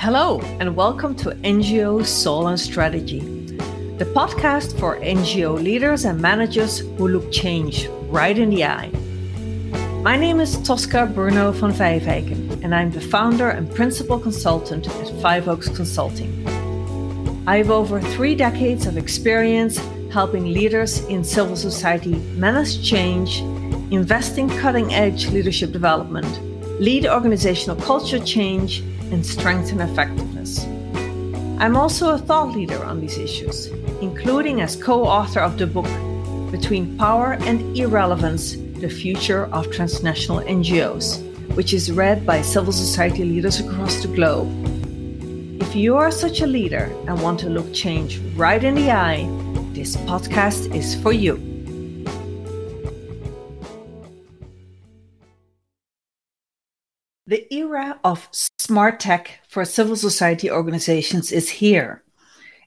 Hello, and welcome to NGO Soul and Strategy, the podcast for NGO leaders and managers who look change right in the eye. My name is Tosca Bruno van Vijfeijken, and I'm the founder and principal consultant at Five Oaks Consulting. I have over three decades of experience helping leaders in civil society manage change, invest in cutting edge leadership development, lead organizational culture change, and strengthen effectiveness. I'm also a thought leader on these issues, including as co author of the book Between Power and Irrelevance The Future of Transnational NGOs, which is read by civil society leaders across the globe. If you are such a leader and want to look change right in the eye, this podcast is for you. Era of smart tech for civil society organizations is here.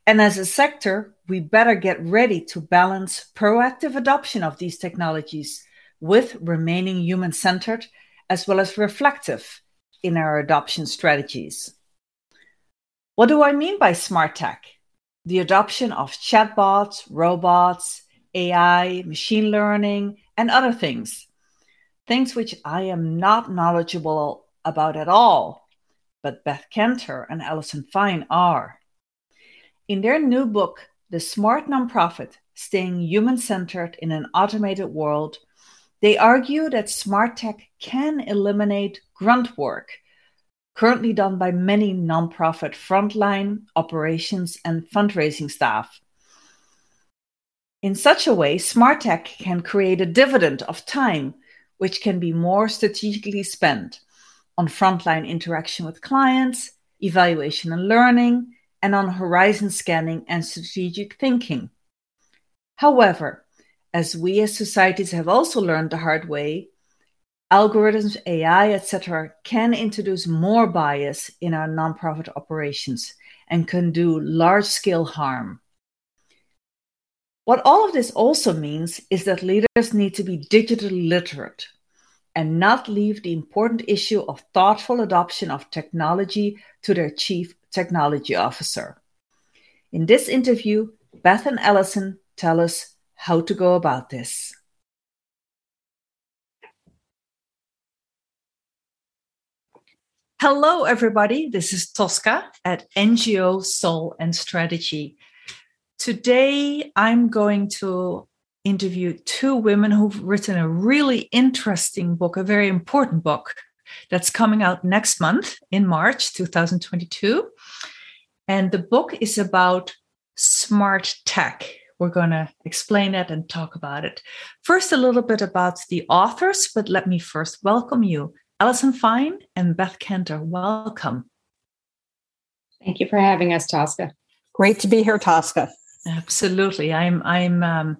And as a sector, we better get ready to balance proactive adoption of these technologies with remaining human centered as well as reflective in our adoption strategies. What do I mean by smart tech? The adoption of chatbots, robots, AI, machine learning, and other things. Things which I am not knowledgeable about at all, but Beth Kanter and Allison Fine are. In their new book, The Smart Nonprofit Staying Human Centered in an Automated World, they argue that smart tech can eliminate grunt work, currently done by many nonprofit frontline, operations, and fundraising staff. In such a way, smart tech can create a dividend of time which can be more strategically spent on frontline interaction with clients, evaluation and learning, and on horizon scanning and strategic thinking. However, as we as societies have also learned the hard way, algorithms, AI, etc., can introduce more bias in our nonprofit operations and can do large scale harm. What all of this also means is that leaders need to be digitally literate and not leave the important issue of thoughtful adoption of technology to their chief technology officer. In this interview, Beth and Allison tell us how to go about this. Hello, everybody. This is Tosca at NGO Soul and Strategy. Today, I'm going to interviewed two women who've written a really interesting book, a very important book that's coming out next month in March 2022. And the book is about smart tech. We're going to explain it and talk about it. First, a little bit about the authors, but let me first welcome you. Allison Fine and Beth Kanter, welcome. Thank you for having us, Tosca. Great to be here, Tosca. Absolutely. I'm I'm um,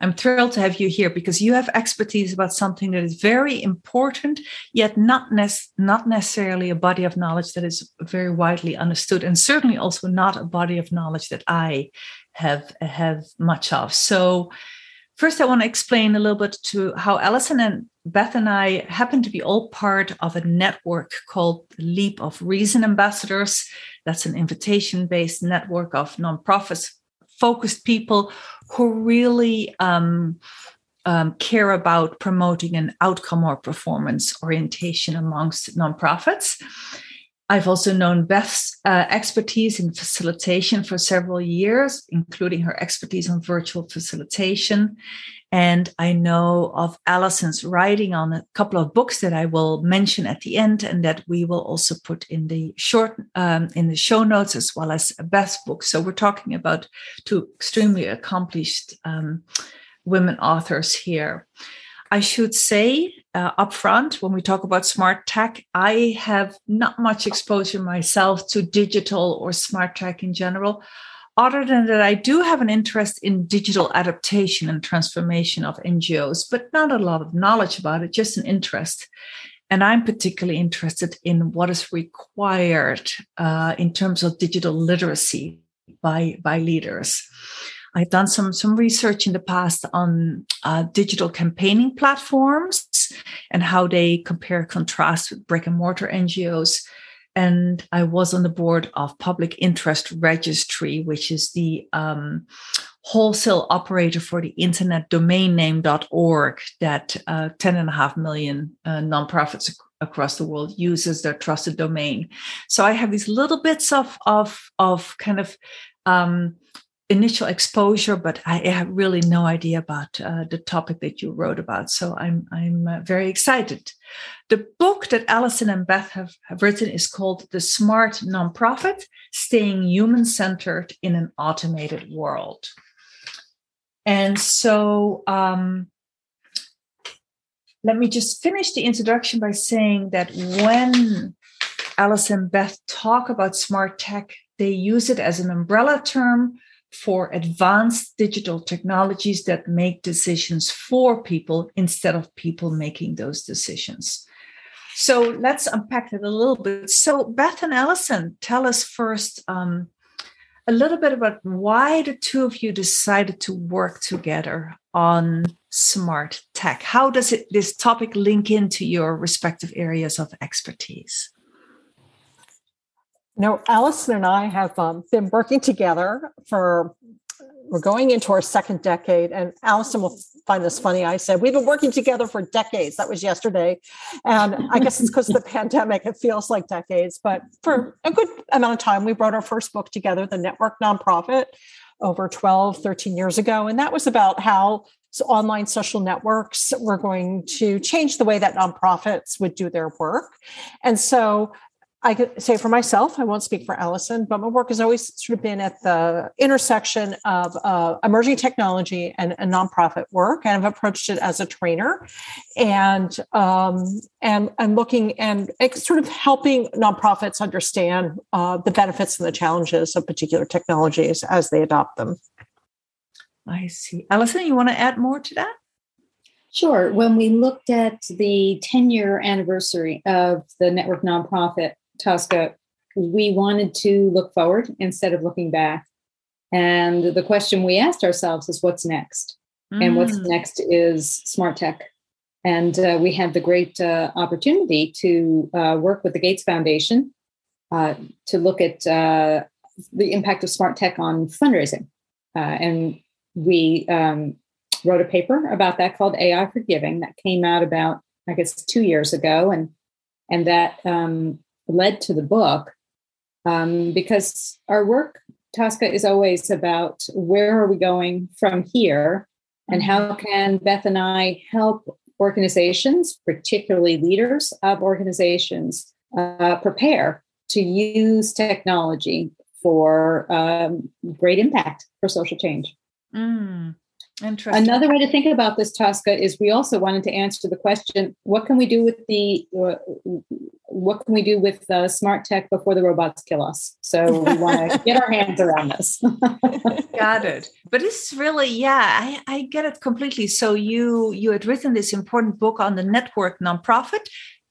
I'm thrilled to have you here because you have expertise about something that is very important, yet not, ne- not necessarily a body of knowledge that is very widely understood, and certainly also not a body of knowledge that I have have much of. So, first, I want to explain a little bit to how Allison and Beth and I happen to be all part of a network called Leap of Reason Ambassadors. That's an invitation based network of nonprofits focused people who really um, um, care about promoting an outcome or performance orientation amongst nonprofits. I've also known Beth's uh, expertise in facilitation for several years, including her expertise on virtual facilitation. And I know of Allison's writing on a couple of books that I will mention at the end, and that we will also put in the short um, in the show notes as well as Beth's book. So we're talking about two extremely accomplished um, women authors here. I should say uh, upfront when we talk about smart tech, I have not much exposure myself to digital or smart tech in general, other than that, I do have an interest in digital adaptation and transformation of NGOs, but not a lot of knowledge about it, just an interest. And I'm particularly interested in what is required uh, in terms of digital literacy by, by leaders. I've done some some research in the past on uh, digital campaigning platforms and how they compare contrast with brick and mortar NGOs. And I was on the board of Public Interest Registry, which is the um, wholesale operator for the internet domain name.org that uh, 10.5 million uh, nonprofits ac- across the world uses their trusted domain. So I have these little bits of, of, of kind of um, initial exposure, but I have really no idea about uh, the topic that you wrote about. So I'm I'm uh, very excited. The book that Allison and Beth have, have written is called "The Smart Nonprofit: Staying Human Centered in an Automated World." And so, um, let me just finish the introduction by saying that when Alice and Beth talk about smart tech, they use it as an umbrella term for advanced digital technologies that make decisions for people instead of people making those decisions. So let's unpack that a little bit. So, Beth and Allison, tell us first um, a little bit about why the two of you decided to work together on smart tech. How does it, this topic link into your respective areas of expertise? You Allison and I have um, been working together for, we're going into our second decade. And allison will find this funny. I said, we've been working together for decades. That was yesterday. And I guess it's because of the pandemic, it feels like decades. But for a good amount of time, we wrote our first book together, The Network Nonprofit, over 12, 13 years ago. And that was about how online social networks were going to change the way that nonprofits would do their work. And so I could say for myself, I won't speak for Allison, but my work has always sort of been at the intersection of uh, emerging technology and, and, nonprofit work, and I've approached it as a trainer, and um, and and looking and sort of helping nonprofits understand uh, the benefits and the challenges of particular technologies as they adopt them. I see, Allison. You want to add more to that? Sure. When we looked at the 10 year anniversary of the network nonprofit, Tosca, we wanted to look forward instead of looking back. And the question we asked ourselves is what's next? Mm. And what's mm. next is smart tech. And uh, we had the great uh, opportunity to uh, work with the Gates Foundation uh, to look at uh, the impact of smart tech on fundraising. Uh, and we um, wrote a paper about that called AI for Giving that came out about, I guess, two years ago. And, and that um, led to the book um, because our work, Tosca, is always about where are we going from here and how mm-hmm. can Beth and I help organizations, particularly leaders of organizations, uh, prepare to use technology for um, great impact for social change. Mm. Another way to think about this, Tosca, is we also wanted to answer the question: What can we do with the uh, what can we do with uh, smart tech before the robots kill us? So we want to get our hands around this. Got it. But it's really, yeah, I, I get it completely. So you you had written this important book on the network nonprofit.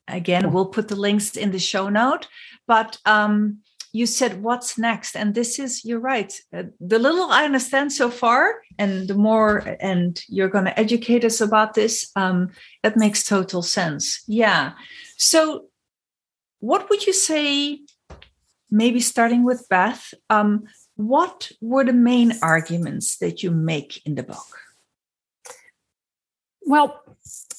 Again, we'll put the links in the show note. But um, you said what's next? And this is you're right. Uh, the little i understand so far and the more and you're going to educate us about this um, that makes total sense. Yeah. So what would you say maybe starting with beth um, what were the main arguments that you make in the book? Well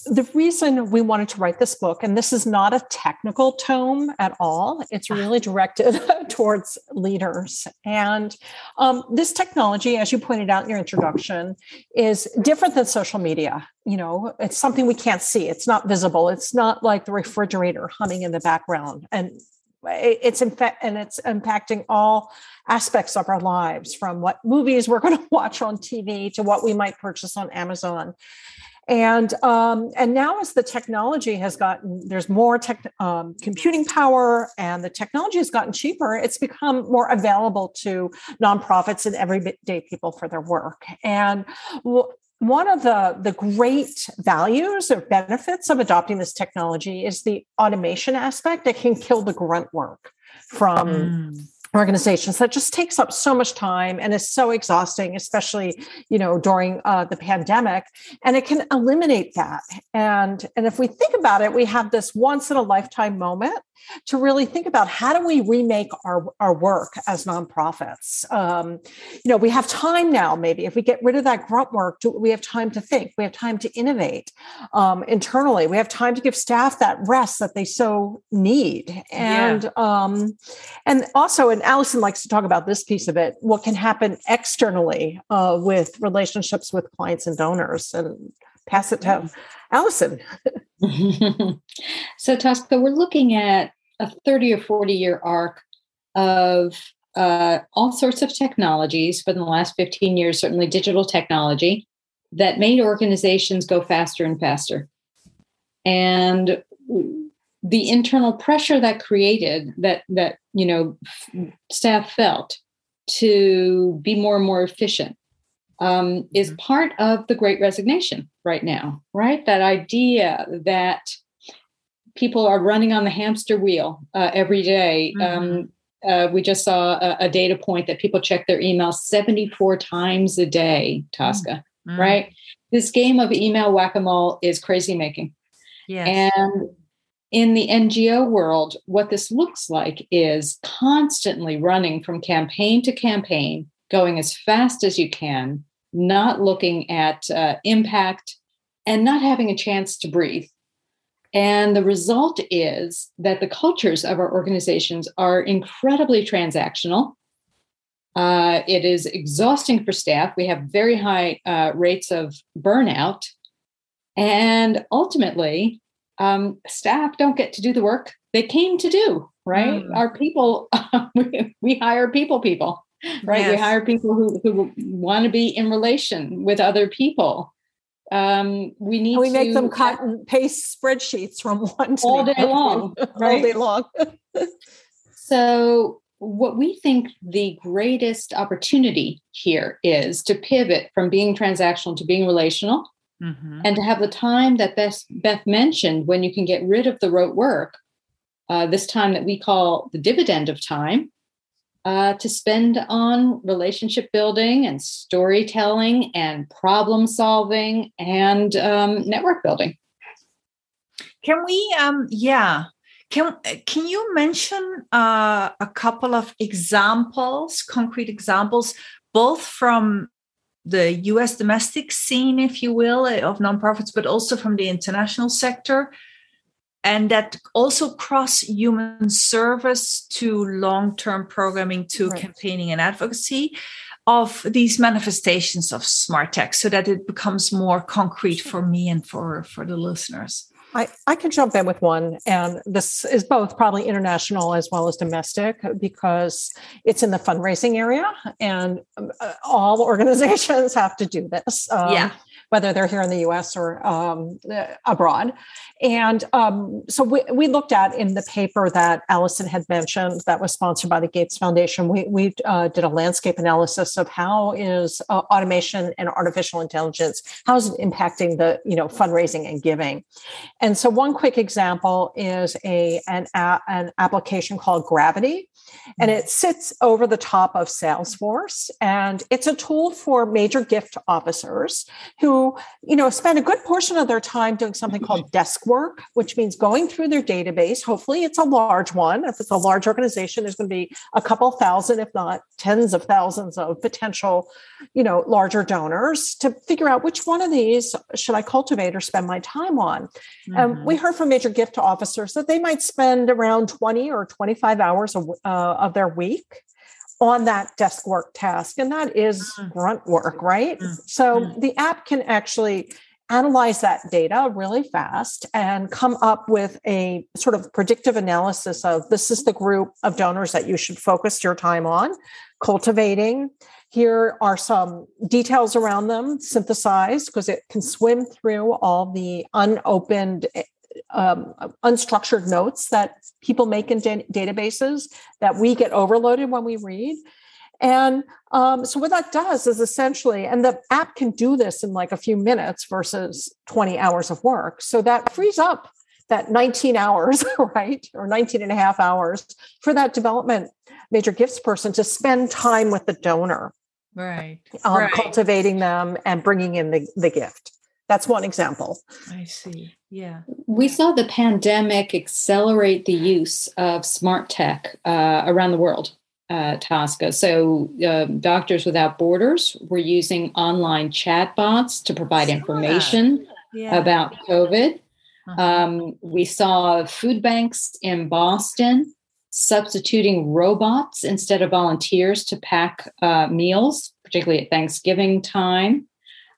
the reason we wanted to write this book, and this is not a technical tome at all, it's ah. really directed towards leaders. And um, this technology, as you pointed out in your introduction, is different than social media. You know, it's something we can't see, it's not visible, it's not like the refrigerator humming in the background. And it's in fact and it's impacting all aspects of our lives from what movies we're going to watch on tv to what we might purchase on amazon and um, and now as the technology has gotten there's more tech, um, computing power and the technology has gotten cheaper it's become more available to nonprofits and everyday people for their work. And one of the, the great values or benefits of adopting this technology is the automation aspect. That can kill the grunt work from mm organizations that just takes up so much time and is so exhausting especially you know during uh, the pandemic and it can eliminate that. And and if we think about it we have this once in a lifetime moment to really think about how do we remake our, our work as nonprofits. Um, you know, we have time now, maybe if we get rid of that grunt work, do, we have time to think, we have time to innovate um, internally, we have time to give staff that rest that they so need. And, yeah. um, and also, and Allison likes to talk about this piece of it, what can happen externally uh, with relationships with clients and donors and pass it to Allison. so, Tosca, we're looking at a 30 or 40 year arc of uh, all sorts of technologies for the last 15 years, certainly digital technology, that made organizations go faster and faster. And the internal pressure that created that that you know staff felt to be more and more efficient um, is mm-hmm. part of the great resignation right now, right? That idea that people are running on the hamster wheel uh, every day. Um, mm-hmm. Um, uh, we just saw a, a, data point that people check their email 74 times a day, Tosca, mm-hmm. right? This game of email whack a mole is crazy making. Yes. And in the NGO world, what this looks like is constantly running from campaign to campaign, going as fast as you can, not looking at uh, impact, and not having a chance to breathe. And the result is that the cultures of our organizations are incredibly transactional. Uh, it is exhausting for staff. We have very high uh, rates of burnout. And ultimately, um, staff don't get to do the work they came to do, right? Mm. Our people, we, we hire people, people right? Yes. We hire people who, who want to be in relation with other people. Um, we need we make them cut and paste spreadsheets from one all day long, right? all day long. so, what we think the greatest opportunity here is to pivot from being transactional to being relational, mm-hmm. and to have the time that Beth, Beth mentioned when you can get rid of the rote work. Uh, this time that we call the dividend of time, uh, to spend on relationship building and storytelling and problem solving and um, network building. Can we, um, yeah, can can you mention uh, a couple of examples, concrete examples, both from the U.S. domestic scene, if you will, of nonprofits, but also from the international sector, and that also cross human service to long-term programming to right. campaigning and advocacy of these manifestations of smart tech so that it becomes more concrete for me and for for the listeners I, I can jump in with one, and this is both probably international as well as domestic because it's in the fundraising area, and uh, all organizations have to do this. Um, yeah whether they're here in the US or um, abroad. And um, so we, we looked at in the paper that Allison had mentioned that was sponsored by the Gates Foundation, we, we uh, did a landscape analysis of how is uh, automation and artificial intelligence, how is it impacting the, you know, fundraising and giving. And so one quick example is a, an, a, an application called Gravyty and it sits over the top of Salesforce. And it's a tool for major gift officers who, you know, spend a good portion of their time doing something called desk work, which means going through their database. Hopefully, it's a large one. If it's a large organization, there's going to be a couple thousand, if not tens of thousands of potential, you know, larger donors to figure out which one of these should I cultivate or spend my time on. Mm-hmm. Um, we heard from major gift officers that they might spend around 20 or 25 hours a, uh, of their week on that desk work task. And that is mm. grunt work, right? Mm. So mm. the app can actually analyze that data really fast and come up with a sort of predictive analysis of this is the group of donors that you should focus your time on cultivating. Here are some details around them synthesized because it can swim through all the unopened um, unstructured notes that people make in da- databases that we get overloaded when we read. And um, so, what that does is essentially, and the app can do this in like a few minutes versus 20 hours of work. So, that frees up that 19 hours, right? Or 19 and a half hours for that development major gifts person to spend time with the donor. Right. Um, right. Cultivating them and bringing in the, the gift. That's one example. I see. Yeah. We saw the pandemic accelerate the use of smart tech uh, around the world, uh, Tosca. So, uh, Doctors Without Borders were using online chatbots to provide information yeah. about COVID. Uh-huh. Um, we saw food banks in Boston substituting robots instead of volunteers to pack uh, meals, particularly at Thanksgiving time.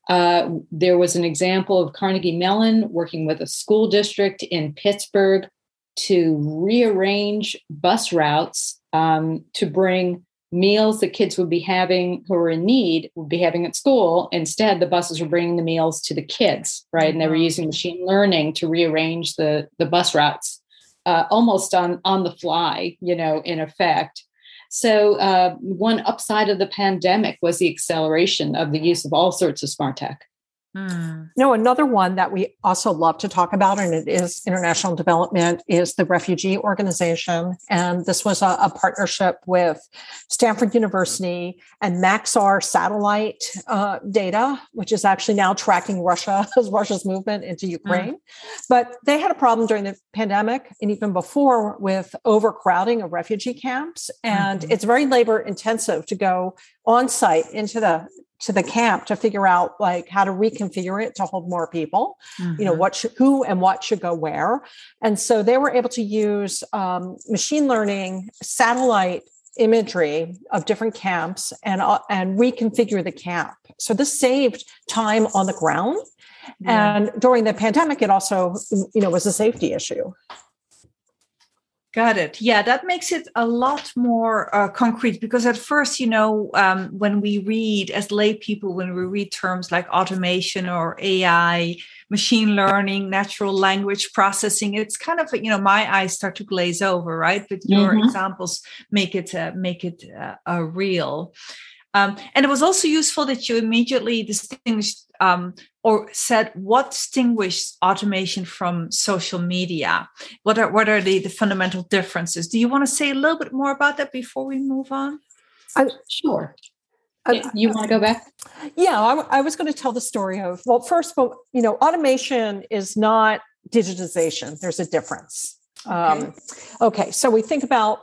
Uh, there was an example of Carnegie Mellon working with a school district in Pittsburgh to rearrange bus routes um, to bring meals that kids would be having who were in need would be having at school. Instead, the buses were bringing the meals to the kids, right? And they were using machine learning to rearrange the, the bus routes uh, almost on, on the fly, you know, in effect. So, uh, one upside of the pandemic was the acceleration of the use of all sorts of smart tech. Mm. No, another one that we also love to talk about, and it is international development, is the Refugee Organization. And this was a, a partnership with Stanford University and Maxar satellite uh, data, which is actually now tracking Russia, Russia's movement into Ukraine. Mm. But they had a problem during the pandemic and even before with overcrowding of refugee camps. And mm-hmm. it's very labor intensive to go on site into the to the camp to figure out like how to reconfigure it to hold more people mm-hmm. you know mm-hmm. what should, who and what should go where and so they were able to use um, machine learning satellite imagery of different camps and uh, and reconfigure the camp so this saved time on the ground yeah. and during the pandemic it also you know was a safety issue Got it. Yeah, that makes it a lot more uh, concrete because at first, you know, um, when we read as lay people, when we read terms like automation or AI, machine learning, natural language processing, it's kind of you know my eyes start to glaze over, right? But your mm-hmm. examples make it uh, make it uh, real. Um, and it was also useful that you immediately distinguished um, or said what distinguishes automation from social media. What are what are the, the fundamental differences? Do you want to say a little bit more about that before we move on? I, sure. you want to go back? Yeah, I, I was going to tell the story of well, first of all, you know, automation is not digitization. There's a difference. Okay. Um, okay, so we think about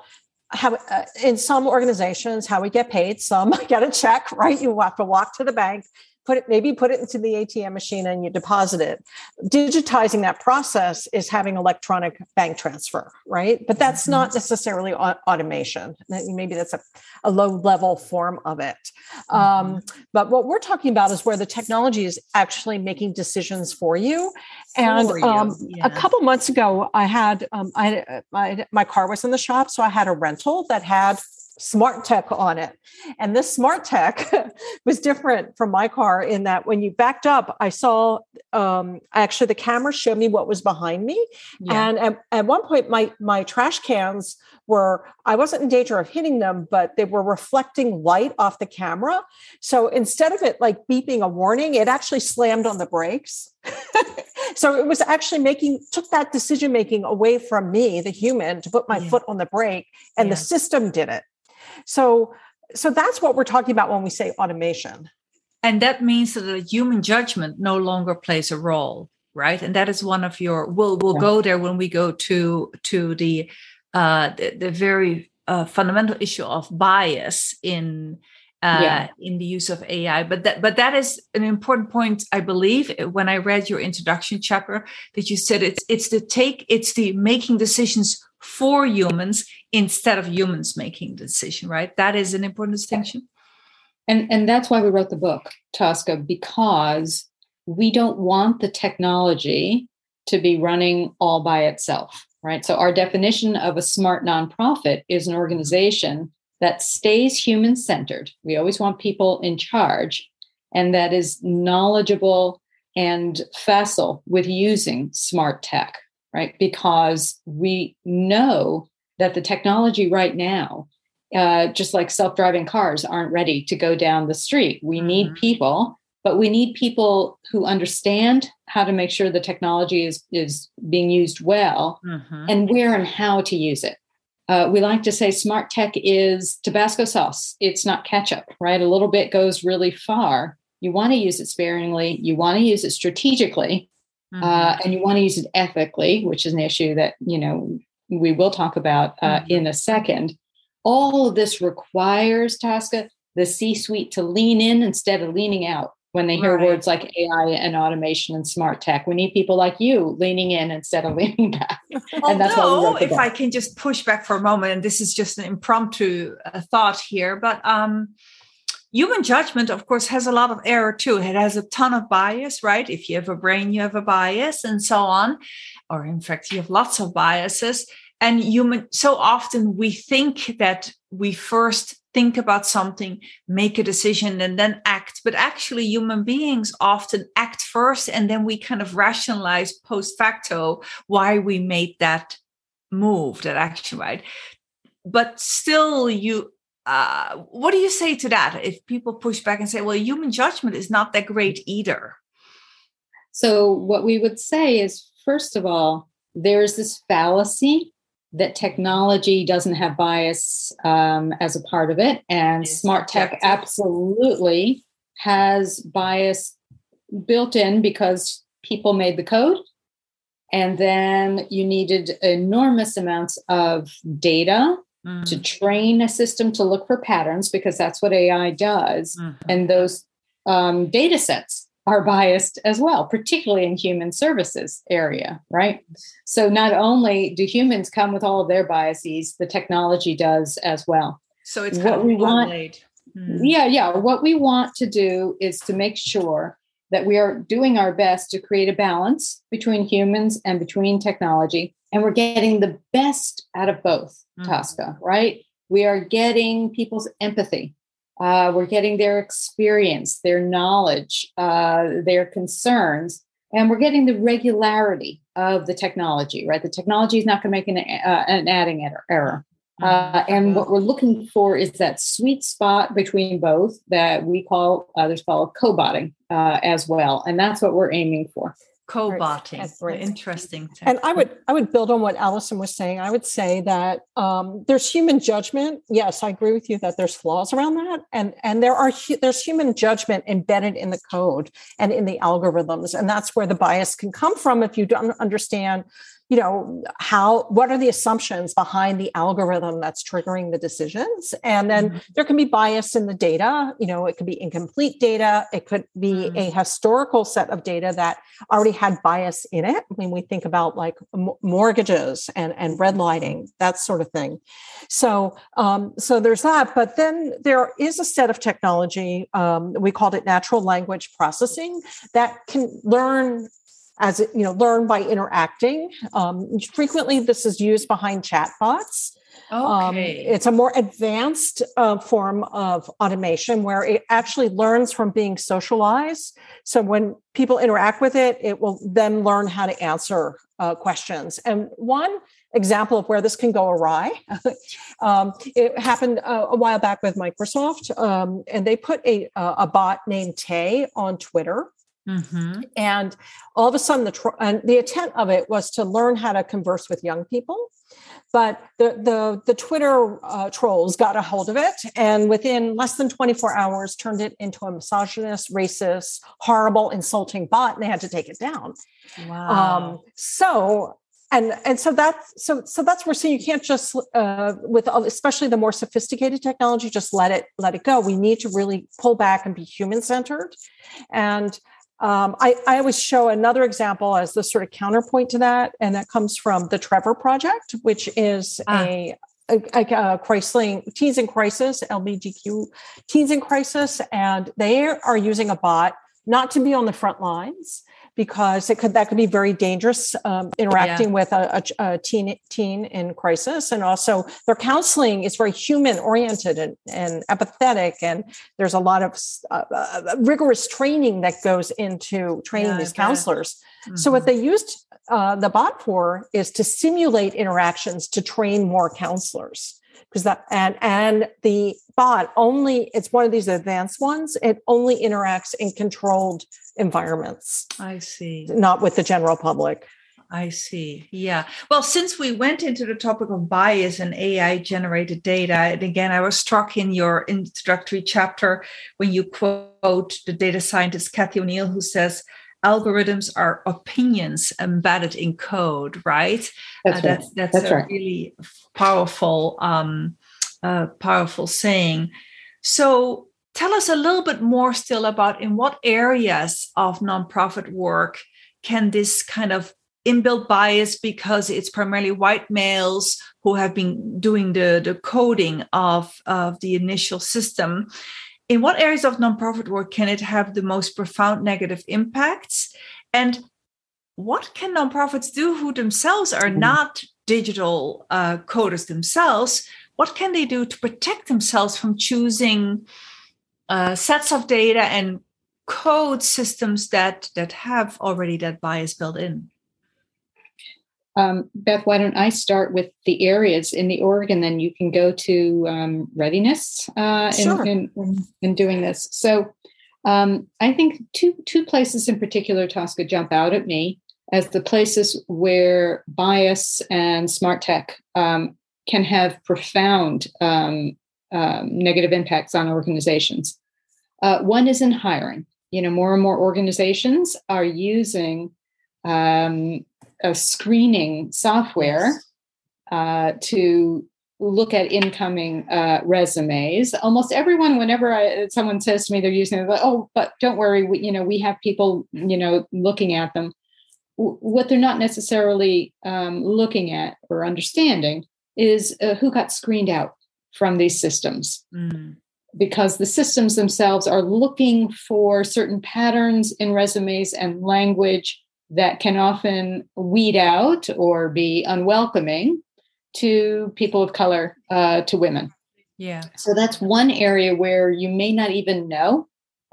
how uh, in some organizations how we get paid some get a check right? You have to walk to the bank put it maybe put it into the atm machine and you deposit it digitizing that process is having electronic bank transfer right but that's mm-hmm. not necessarily automation maybe that's a, a low level form of it mm-hmm. um, but what we're talking about is where the technology is actually making decisions for you and for you. Um, yeah. a couple months ago i had um, I, I, my car was in the shop so i had a rental that had smart tech on it. And this smart tech was different from my car in that when you backed up, I saw um, actually the camera showed me what was behind me. Yeah. And at, at one point, my my trash cans were I wasn't in danger of hitting them, but they were reflecting light off the camera. So instead of it like beeping a warning, it actually slammed on the brakes. so it was actually making took that decision making away from me the human to put my yeah. foot on the brake and yeah. the system did it so, so that's what we're talking about when we say automation. And that means that the human judgment no longer plays a role, right? And that is one of your. We'll we'll yeah. go there when we go to to the uh, the, the very uh, fundamental issue of bias in uh, yeah. in the use of AI. But that but that is an important point, I believe. When I read your introduction chapter, that you said it's it's the take, it's the making decisions for humans instead of humans making the decision, right? That is an important distinction. And and that's why we wrote the book, Tosca, because we don't want the technology to be running all by itself, right? So our definition of a smart nonprofit is an organization that stays human centered. We always want people in charge and that is knowledgeable and facile with using smart tech right? Because we know that the technology right now, uh, just like self driving cars, aren't ready to go down the street. We mm-hmm. need people, but we need people who understand how to make sure the technology is, is being used well mm-hmm. and where and how to use it. Uh, we like to say smart tech is Tabasco sauce. It's not ketchup, right? A little bit goes really far. you want to use it sparingly, you want to use it strategically, mm-hmm. uh, and you want to use it ethically, which is an issue that you know we will talk about uh, mm-hmm. in a second. All of this requires Tosca the C-suite to lean in instead of leaning out when they hear right. words like AI and automation and smart tech. We need people like you leaning in instead of leaning back. and that's Although, if I can just push back for a moment, and this is just an impromptu uh, thought here, but um, human judgment, of course, has a lot of error too. It has a ton of bias, right? If you have a brain, you have a bias, and so on. Or in fact, you have lots of biases. And human, so often we think that we first think about something, make a decision, and then act. But actually, human beings often act first, and then we kind of rationalize post facto why we made that move, that action, right? But still, you uh, what do you say to that? If people push back and say well human judgment is not that great either. So what we would say is first of all there's this fallacy that technology doesn't have bias um, as a part of it and it's smart tech absolutely has bias built in because people made the code and then you needed enormous amounts of data mm. to train a system to look for patterns because that's what AI does. Mm-hmm. And those um, data sets are biased as well, particularly in human services area, right? So not only do humans come with all of their biases, the technology does as well. So it's what we want. Mm. Yeah, yeah. What we want to do is to make sure that we are doing our best to create a balance between humans and between technology. And we're getting the best out of both mm-hmm. tosca right? We are getting people's empathy. Uh, we're getting their experience their knowledge uh, their concerns and we're getting the regularity of the technology right? The technology is not going to make an, uh, an adding error uh, mm-hmm. and what we're looking for is that sweet spot between both that we call others call co-botting uh, as well and that's what we're aiming for co-botting right. interesting and i would i would build on what allison was saying i would say that um, there's human judgment yes i agree with you that there's flaws around that and and there are there's human judgment embedded in the code and in the algorithms and that's where the bias can come from if you don't understand you know how what are the assumptions behind the algorithm that's triggering the decisions and then mm-hmm. there can be bias in the data you know it could be incomplete data it could be mm-hmm. a historical set of data that already had bias in it when we think about like m- mortgages and and redlining that sort of thing so um, so there's that but then there is a set of technology um, we called it natural language processing that can learn as it, you know, learn by interacting. Um, frequently, this is used behind chatbots. Um, okay. Um, it's a more advanced uh, form of automation where it actually learns from being socialized. So when people interact with it, it will then learn how to answer uh, questions. And one example of where this can go awry. um, it happened uh, a while back with Microsoft, um, and they put a, a bot named Tay on Twitter. Mm-hmm. And all of a sudden, the tr- and the intent of it was to learn how to converse with young people. But the the, the Twitter uh, trolls got a hold of it, and within less than 24 hours, turned it into a misogynist, racist, horrible, insulting bot, and they had to take it down. Wow. Um, so and and so that's so so that's where saying you can't just uh, with especially the more sophisticated technology just let it let it go we need to really pull back and be human centered and um, I, I, always show another example as the sort of counterpoint to that, and that comes from the Trevor Project, which is ah. a, a, a, Chrysling Teens in Crisis, LGBTQ Teens in Crisis, and they are using a bot not to be on the front lines, because it could that could be very dangerous um, interacting yeah. with a, a, a, teen teen in crisis and also their counseling is very human oriented and, and empathetic and there's a lot of uh, uh, rigorous training that goes into training yeah, these counselors mm-hmm. so what mm-hmm. they used uh, the bot for is to simulate interactions to train more counselors because that and and the bot only it's one of these advanced ones it only interacts in controlled environments i see not with the general public I see. Yeah. Well, since we went into the topic of bias and AI generated data, and again, I was struck in your introductory chapter when you quote the data scientist Cathy O'Neil who says, algorithms are opinions embedded in code, right? That's uh, that's, that's, that's a right. really powerful, um, uh, powerful saying. So, tell us a little bit more still about in what areas of nonprofit work can this kind of inbuilt bias because it's primarily white males who have been doing the, the coding of, of the initial system. In what areas of nonprofit work can it have the most profound negative impacts? And what can nonprofits do who themselves are mm-hmm. not digital uh, coders themselves? What can they do to protect themselves from choosing uh, sets of data and code systems that that have already that bias built in? Um, Beth, why don't I start with the areas in the org, and then you can go to um, readiness uh, sure. in, in, in, doing this. So, um, I think two two places in particular, Tosca, jump out at me as the places where bias and smart tech um, can have profound um, um, negative impacts on organizations. Uh, one is in hiring. You know, more and more organizations are using um, a screening software uh, to look at incoming uh, resumes. Almost everyone, whenever I, someone says to me they're using it, like, oh, but don't worry, we, you know, we have people, you know, looking at them. W- what they're not necessarily um, looking at or understanding is uh, who got screened out from these systems. Mm. Because the systems themselves are looking for certain patterns in resumes and language that can often weed out or be unwelcoming to people of color, uh, to women. Yeah. So that's one area where you may not even know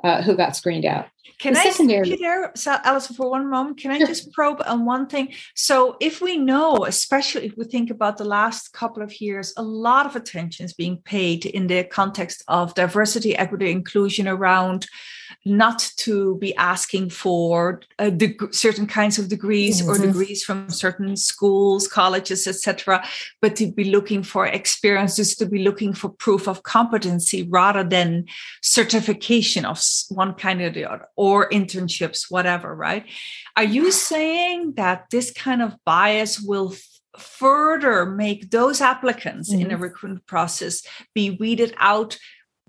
uh, who got screened out. Can the I secondary- there, so Allison, for one moment? Can I sure. just probe on one thing? So, if we know, especially if we think about the last couple of years, a lot of attention is being paid in the context of diversity, equity, inclusion around not to be asking for uh, deg- certain kinds of degrees mm-hmm. or degrees from certain schools, colleges, etc., but to be looking for experiences, to be looking for proof of competency rather than certification of one kind or the other, or internships, whatever. Right? Are you saying that this kind of bias will further make those applicants mm-hmm. in a mm-hmm. recruitment process be weeded out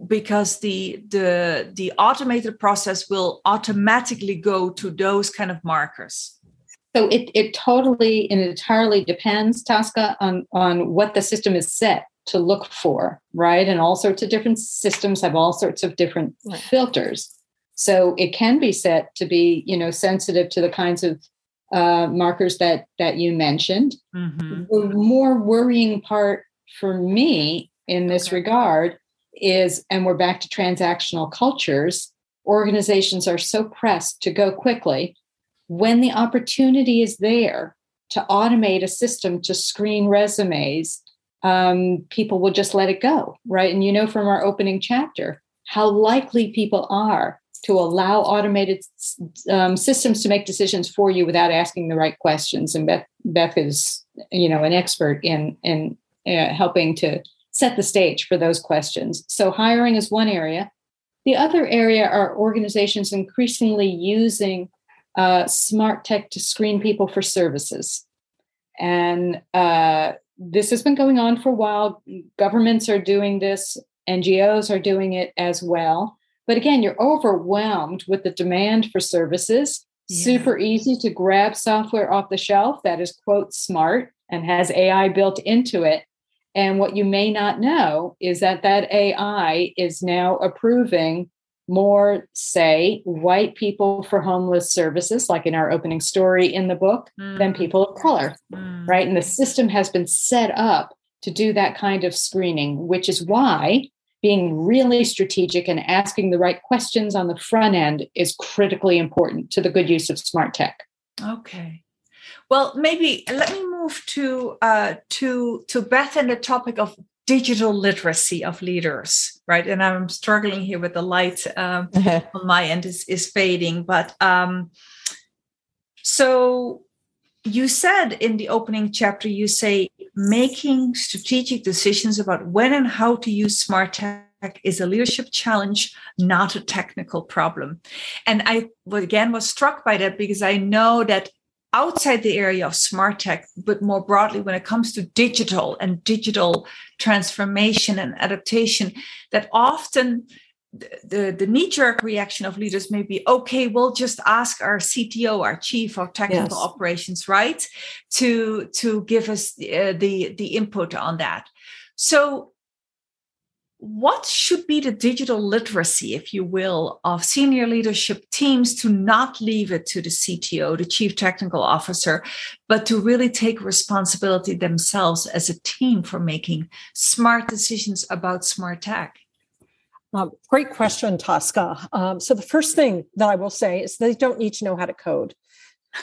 because the the the automated process will automatically go to those kind of markers so it, it totally and entirely depends Tosca on on what the system is set to look for right and all sorts of different systems have all sorts of different right. filters so it can be set to be you know sensitive to the kinds of uh, markers that that you mentioned mm-hmm. the more worrying part for me in this okay. regard is, and we're back to transactional cultures, organizations are so pressed to go quickly. When the opportunity is there to automate a system to screen resumes, um, people will just let it go, right? And you know from our opening chapter how likely people are to allow automated um, systems to make decisions for you without asking the right questions. And Beth, Beth is, you know, an expert in in uh, helping to set the stage for those questions. So, hiring is one area. The other area are organizations increasingly using uh, smart tech to screen people for services. And uh, this has been going on for a while. Governments are doing this, NGOs are doing it as well. But again, you're overwhelmed with the demand for services. Yeah. Super easy to grab software off the shelf that is, quote, smart and has AI built into it and what you may not know is that that AI is now approving more, say, white people for homeless services, like in our opening story in the book, mm. than people of color, mm. right? And the system has been set up to do that kind of screening, which is why being really strategic and asking the right questions on the front end is critically important to the good use of smart tech. Okay. Well, maybe let me move to uh, to to Beth and the topic of digital literacy of leaders, right? And I'm struggling here with the light um, on my end is is fading, but um, so you said in the opening chapter, you say making strategic decisions about when and how to use smart tech is a leadership challenge, not a technical problem. And I again was struck by that because I know that outside the area of smart tech, but more broadly when it comes to digital and digital transformation and adaptation, that often the, the knee-jerk reaction of leaders may be okay we'll just ask our cto our chief of technical yes. operations right to to give us uh, the the input on that so what should be the digital literacy, if you will, of senior leadership teams to not leave it to the CTO, the chief technical officer, but to really take responsibility themselves as a team for making smart decisions about smart tech? Great question, Tosca. Um, so, the first thing that I will say is they don't need to know how to code.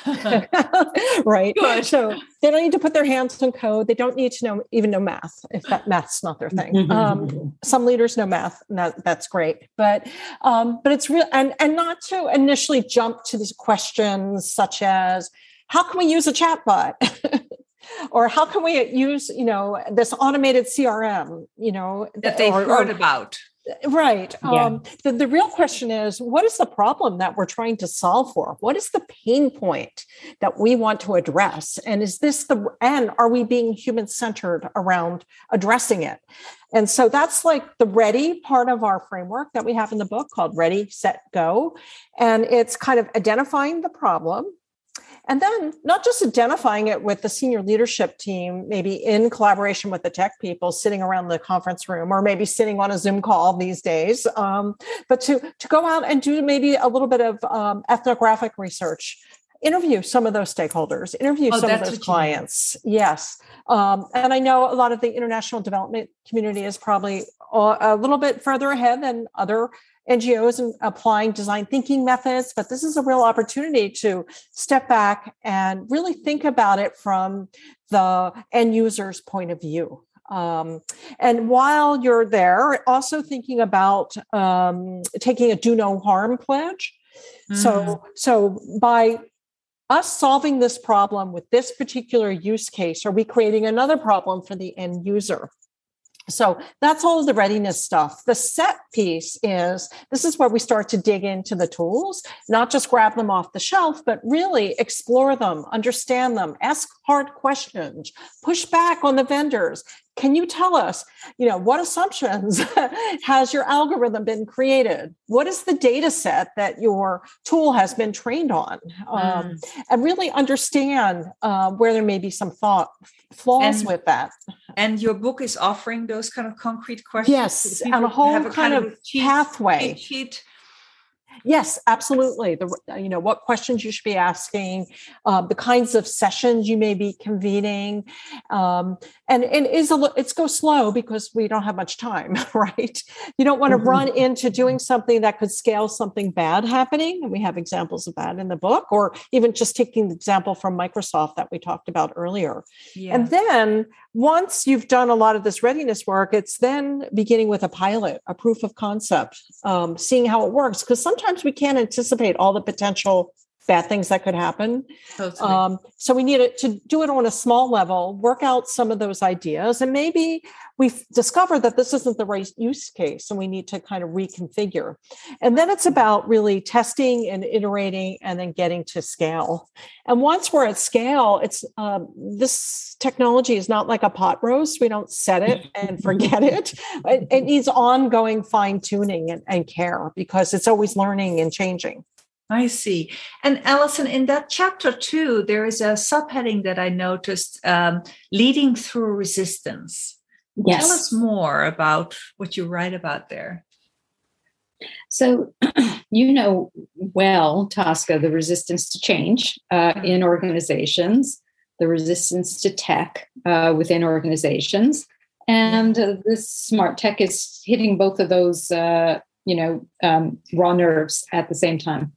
right. Good. So they don't need to put their hands on code. They don't need to know even know math if that math's not their thing. Um, some leaders know math, and that, that's great. But um, but it's real and and not to initially jump to these questions such as how can we use a chatbot. or how can we use you know this automated crm you know that they've or, heard or, about Right. Yeah. Um, the, the real question is what is the problem that we're trying to solve for? What is the pain point that we want to address? And is this the, and are we being human centered around addressing it? And so that's like the ready part of our framework that we have in the book called Ready, Set, Go. And it's kind of identifying the problem, and then not just identifying it with the senior leadership team, maybe in collaboration with the tech people sitting around the conference room or maybe sitting on a Zoom call these days, um, but to, to go out and do maybe a little bit of um, ethnographic research interview some of those stakeholders, interview oh, some of those clients. Yes. Um, and I know a lot of the international development community is probably a little bit further ahead than other NGOs and applying design thinking methods, but this is a real opportunity to step back and really think about it from the end user's point of view. Um, and while you're there, also thinking about um, taking a do no harm pledge. Mm. So, so by us solving this problem with this particular use case, are we creating another problem for the end user? So that's all the readiness stuff. The set piece is this is where we start to dig into the tools, not just grab them off the shelf, but really explore them, understand them, ask hard questions, push back on the vendors, can you tell us you know what assumptions has your algorithm been created? What is the data set that your tool has been trained on? Um, mm. and really understand uh, where there may be some thought flaws and, with that. and your book is offering those kind of concrete questions? Yes and a whole kind, kind, of, of cheat, pathway. cheat Yes, absolutely. The you know what questions you should be asking, uh, the kinds of sessions you may be convening, um, and and is a it's go slow because we don't have much time, right? You don't want to mm-hmm. run into doing something that could scale something bad happening, and we have examples of that in the book, or even just taking the example from Microsoft that we talked about earlier. Yeah. And then once you've done a lot of this readiness work, it's then beginning with a pilot, a proof of concept, um, seeing how it works, because sometimes sometimes we can't anticipate all the potential bad things that could happen. Totally. Um, so we need to do it on a small level, work out some of those ideas, and maybe we've discovered that this isn't the right use case, and we need to kind of reconfigure. And then it's about really testing and iterating, and then getting to scale. And once we're at scale, it's um, this technology is not like a pot roast. We don't set it and forget it. it. It needs ongoing fine tuning and, and care because it's always learning and changing. I see. And Allison, in that chapter two, there is a subheading that I noticed um, leading through resistance. Yes. Tell us more about what you write about there. So, you know well, Tosca, the resistance to change uh, mm-hmm. in organizations, the resistance to tech uh, within organizations, and uh, this smart tech is hitting both of those, uh, you know, um, raw nerves at the same time.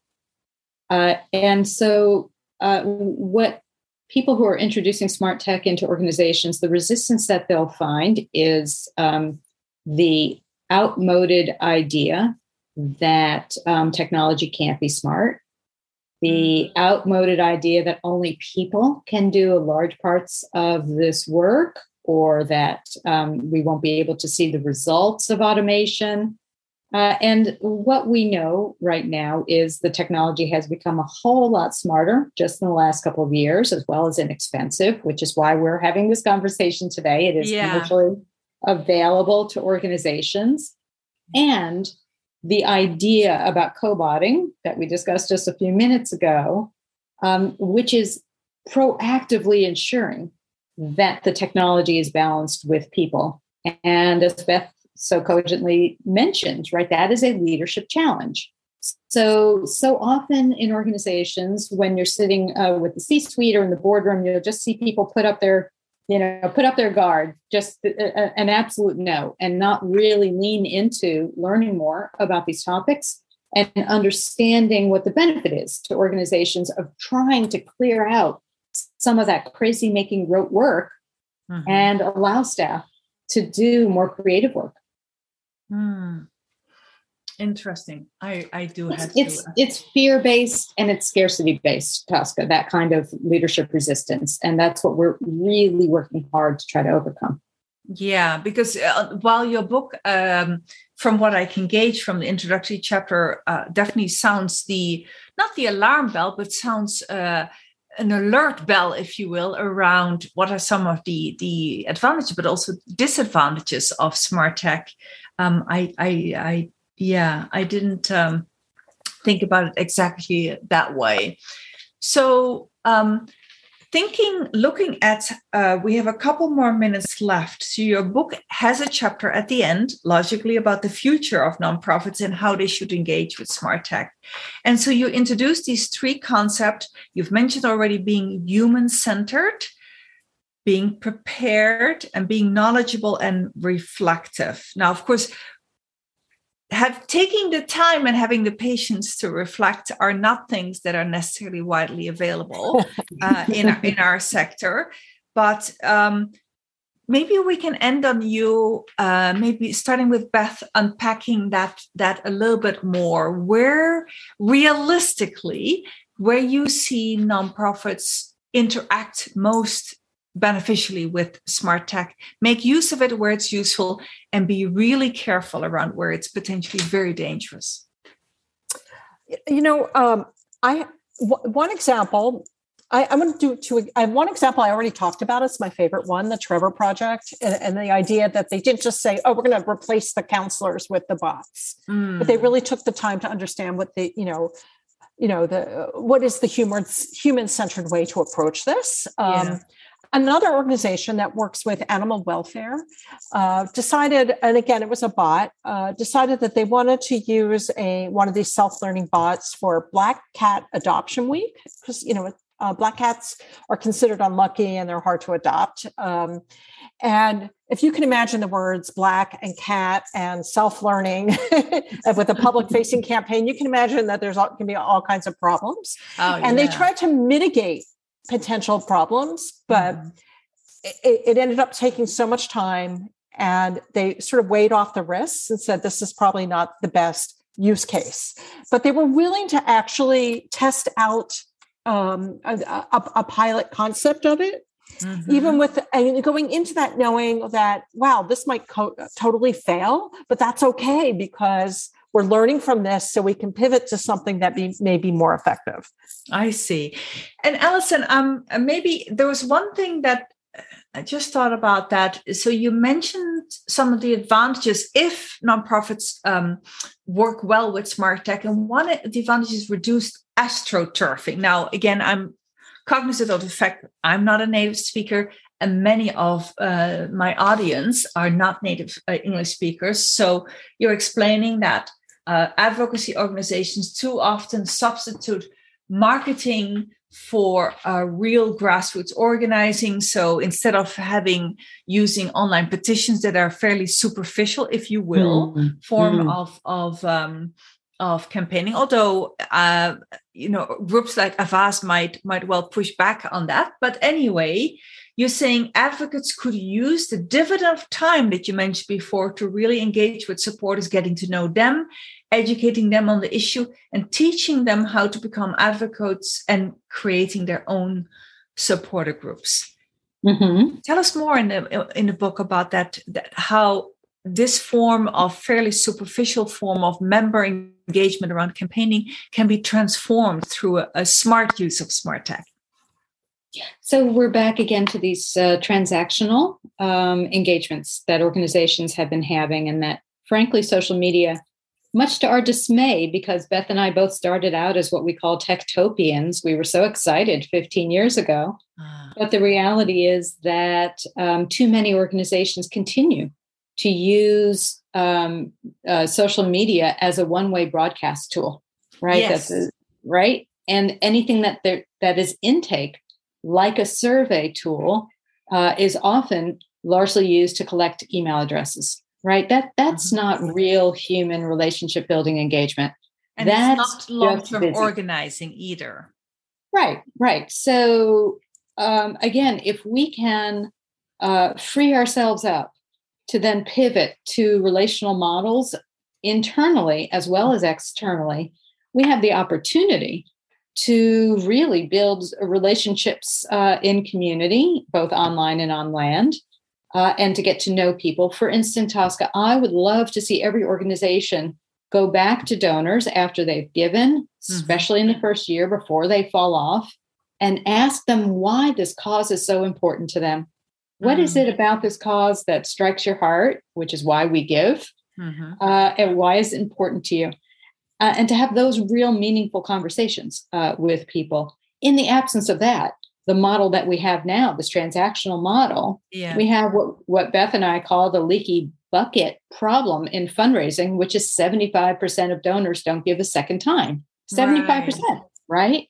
Uh, and so, uh, what people who are introducing smart tech into organizations, the resistance that they'll find is um, the outmoded idea that um, technology can't be smart. the outmoded idea that only people can do large parts of this work or that um, we won't be able to see the results of automation. Uh, and what we know right now is the technology has become a whole lot smarter just in the last couple of years, as well as inexpensive, which is why we're having this conversation today. It is yeah. commercially available to organizations. And the idea about cobotting that we discussed just a few minutes ago, um, which is proactively ensuring that the technology is balanced with people. And as Beth so cogently mentioned, right, that is a leadership challenge. So, so often in organizations, when you're sitting uh, with the C-suite or in the boardroom, you'll just see people put up their you know put up their guard just a, a, an absolute no and not really lean into learning more about these topics and understanding what the benefit is to organizations of trying to clear out some of that crazy making rote work mm-hmm. and allow staff to do more creative work mm interesting. I I do it's, have it's to. it's fear based and it's scarcity based, Tosca. That kind of leadership resistance, and that's what we're really working hard to try to overcome. Yeah, because uh, while your book, um, from what I can gauge from the introductory chapter, uh, definitely sounds the not the alarm bell, but sounds. Uh, an alert bell, if you will, around what are some of the the advantages, but also disadvantages of smart tech. Um, I, I I yeah i didn't um, think about it exactly that way so um, thinking looking at uh, we have a couple more minutes left. So your book has a chapter at the end logically about the future of nonprofits and how they should engage with smart tech. And so you introduce these three concepts. You've mentioned already being human centered being prepared and being knowledgeable and reflective. Now of course have taking the time and having the patience to reflect are not things that are necessarily widely available uh, in our, in our sector. But um, maybe we can end on you uh, maybe starting with beth unpacking that that a little bit more. Where realistically where you see nonprofits interact most beneficially with smart tech make use of it where it's useful and be really careful around where it's potentially very dangerous you know um, I w- one example I, I'm going to do two. I have one example I already talked about. It's my favorite one, the Trevor Project, and, and the idea that they didn't just say, "Oh, we're going to replace the counselors with the bots," mm. but they really took the time to understand what the, you know, you know, the what is the human human centered way to approach this. Um, yeah. Another organization that works with animal welfare uh, decided, and again, it was a bot, uh, decided that they wanted to use a one of these self-learning bots for Black Cat Adoption Week because you know uh, black cats are considered unlucky and they're hard to adopt. Um, and if you can imagine the words black and cat and self-learning with a public-facing campaign, you can imagine that there's all, can be all kinds of problems. Oh, and yeah. they tried to mitigate potential problems, but mm-hmm. it, it ended up taking so much time and they sort of weighed off the risks and said this is probably not the best use case but they were willing to actually test out um, a, a, a, pilot concept of it mm-hmm. even with and going into that knowing that wow this might co- totally fail but that's okay because we're learning from this so we can pivot to something that be, may be more effective. I see. And Allison, um, maybe there was one thing that I just thought about that. So you mentioned some of the advantages if nonprofits um, work well with smart tech, and one of the advantages is reduced astroturfing. Now, again, I'm cognizant of the fact I'm not a native speaker, and many of uh, my audience are not native uh, English speakers. So you're explaining that uh, advocacy organizations too often substitute marketing for uh, real grassroots organizing. So instead of having using online petitions that are fairly superficial, if you will, mm-hmm. form mm-hmm. of of um, of campaigning, although uh, you know groups like Avaaz might might well push back on that. But anyway, you're saying advocates could use the dividend of time that you mentioned before to really engage with supporters, getting to know them, educating them on the issue and teaching them how to become advocates and creating their own supporter groups. Mm-hmm. Tell us more in the in the book about that, that how this form of fairly superficial form of member engagement around campaigning can be transformed through a, a smart use of smart tech. So we're back again to these uh, transactional um, engagements that organizations have been having, and that frankly, social media, much to our dismay, because Beth and I both started out as what we call techtopians. We were so excited 15 years ago. Ah. But the reality is that um, too many organizations continue to use um, uh, social media as a one-way broadcast tool, right? Yes. That's a, right. And anything that there that is intake, like a survey tool, uh, is often largely used to collect email addresses. Right. That that's mm-hmm. not real human relationship building engagement. And that's not long-term organizing either. Right. Right. So um, again, if we can uh, free ourselves up to then pivot to relational models internally as well as externally, we have the opportunity to really build relationships uh, in community, both online and on land, uh, and to get to know people. For instance, Tosca, I would love to see every organization go back to donors after they've given, mm-hmm. especially in the first year before they fall off, and ask them why this cause is so important to them what mm-hmm. is it about this cause that strikes your heart, which is why we give, mm-hmm. uh, and why is it important to you? Uh, and to have those real meaningful conversations uh, with people. In the absence of that, the model that we have now, this transactional model, yeah. we have what, what Beth and I call the leaky bucket problem in fundraising, which is 75% of donors don't give a second time. 75%, right? right?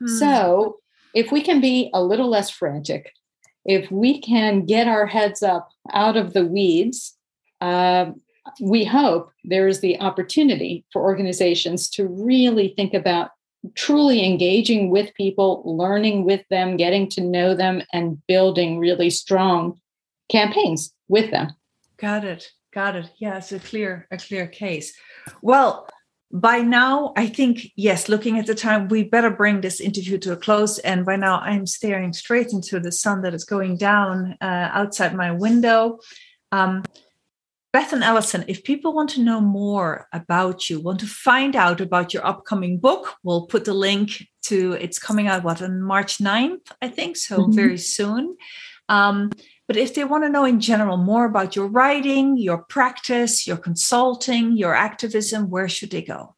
Hmm. So if we can be a little less frantic, if we can get our heads up out of the weeds, uh, we hope there is the opportunity for organizations to really think about truly engaging with people, learning with them, getting to know them, and building really strong campaigns with them. Got it. Got it. Yeah, it's a clear, a clear case. Well, by now, I think, yes, looking at the time, we better bring this interview to a close. And by now, I'm staring straight into the sun that is going down uh, outside my window. Um, Beth and Allison, if people want to know more about you, want to find out about your upcoming book, we'll put the link to it's coming out, what, on March 9th, I think, so mm-hmm. very soon. Um, but if they want to know in general more about your writing, your practice, your consulting, your activism, where should they go?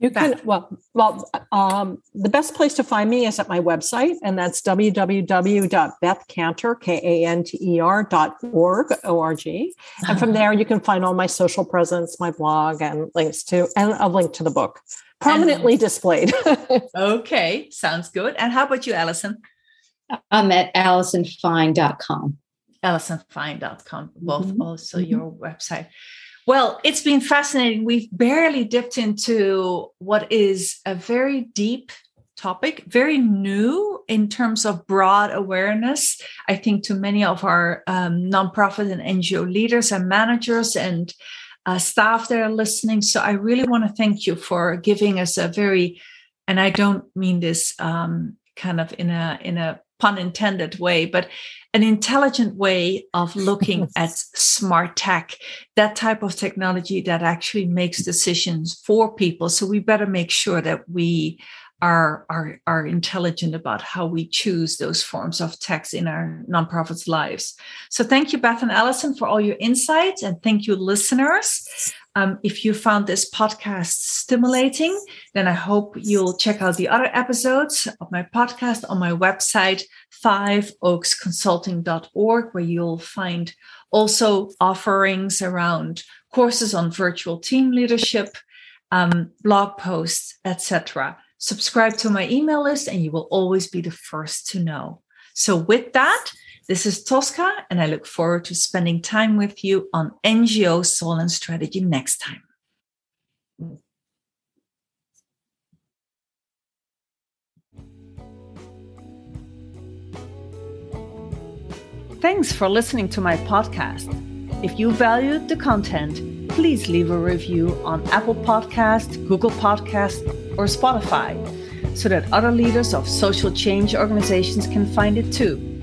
You can well well um, the best place to find me is at my website, and that's www.bethkanter k a n t e r dot org o r g. And from there, you can find all my social presence, my blog, and links to and a link to the book prominently and, displayed. okay, sounds good. And how about you, Allison? I'm at AllisonFine.com. AllisonFine.com, both mm-hmm. also your website. Well, it's been fascinating. We've barely dipped into what is a very deep topic, very new in terms of broad awareness. I think to many of our um, nonprofit and NGO leaders and managers and uh, staff that are listening. So I really want to thank you for giving us a very, and I don't mean this um, kind of in a in a pun intended way, but an intelligent way of looking at smart tech, that type of technology that actually makes decisions for people. So we better make sure that we are, are, are intelligent about how we choose those forms of text in our nonprofits' lives. So thank you, Beth and Allison, for all your insights, and thank you, listeners. Um, if you found this podcast stimulating, then I hope you'll check out the other episodes of my podcast on my website, fiveoaksconsulting.org, where you'll find also offerings around courses on virtual team leadership, um, blog posts, etc. Subscribe to my email list, and you will always be the first to know. So, with that, this is Tosca, and I look forward to spending time with you on NGO Soul and Strategy next time. Thanks for listening to my podcast. If you valued the content, please leave a review on Apple Podcast, Google Podcast, or Spotify so that other leaders of social change organizations can find it too.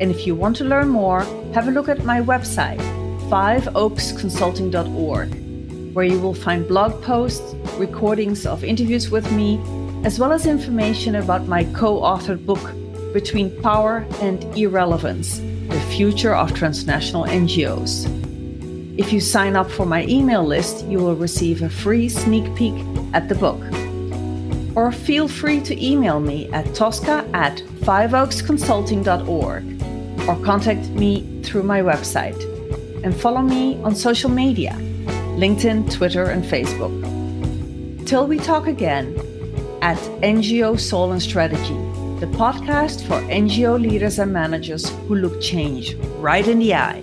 And if you want to learn more, have a look at my website, fiveoaksconsulting.org, where you will find blog posts, recordings of interviews with me, as well as information about my co authored book, Between Power and Irrelevance The Future of Transnational NGOs. If you sign up for my email list, you will receive a free sneak peek at the book or feel free to email me at tosca at fiveoaksconsulting.org or contact me through my website. And follow me on social media LinkedIn, Twitter, and Facebook. Till we talk again at NGO Soul and Strategy, the podcast for NGO leaders and managers who look change right in the eye.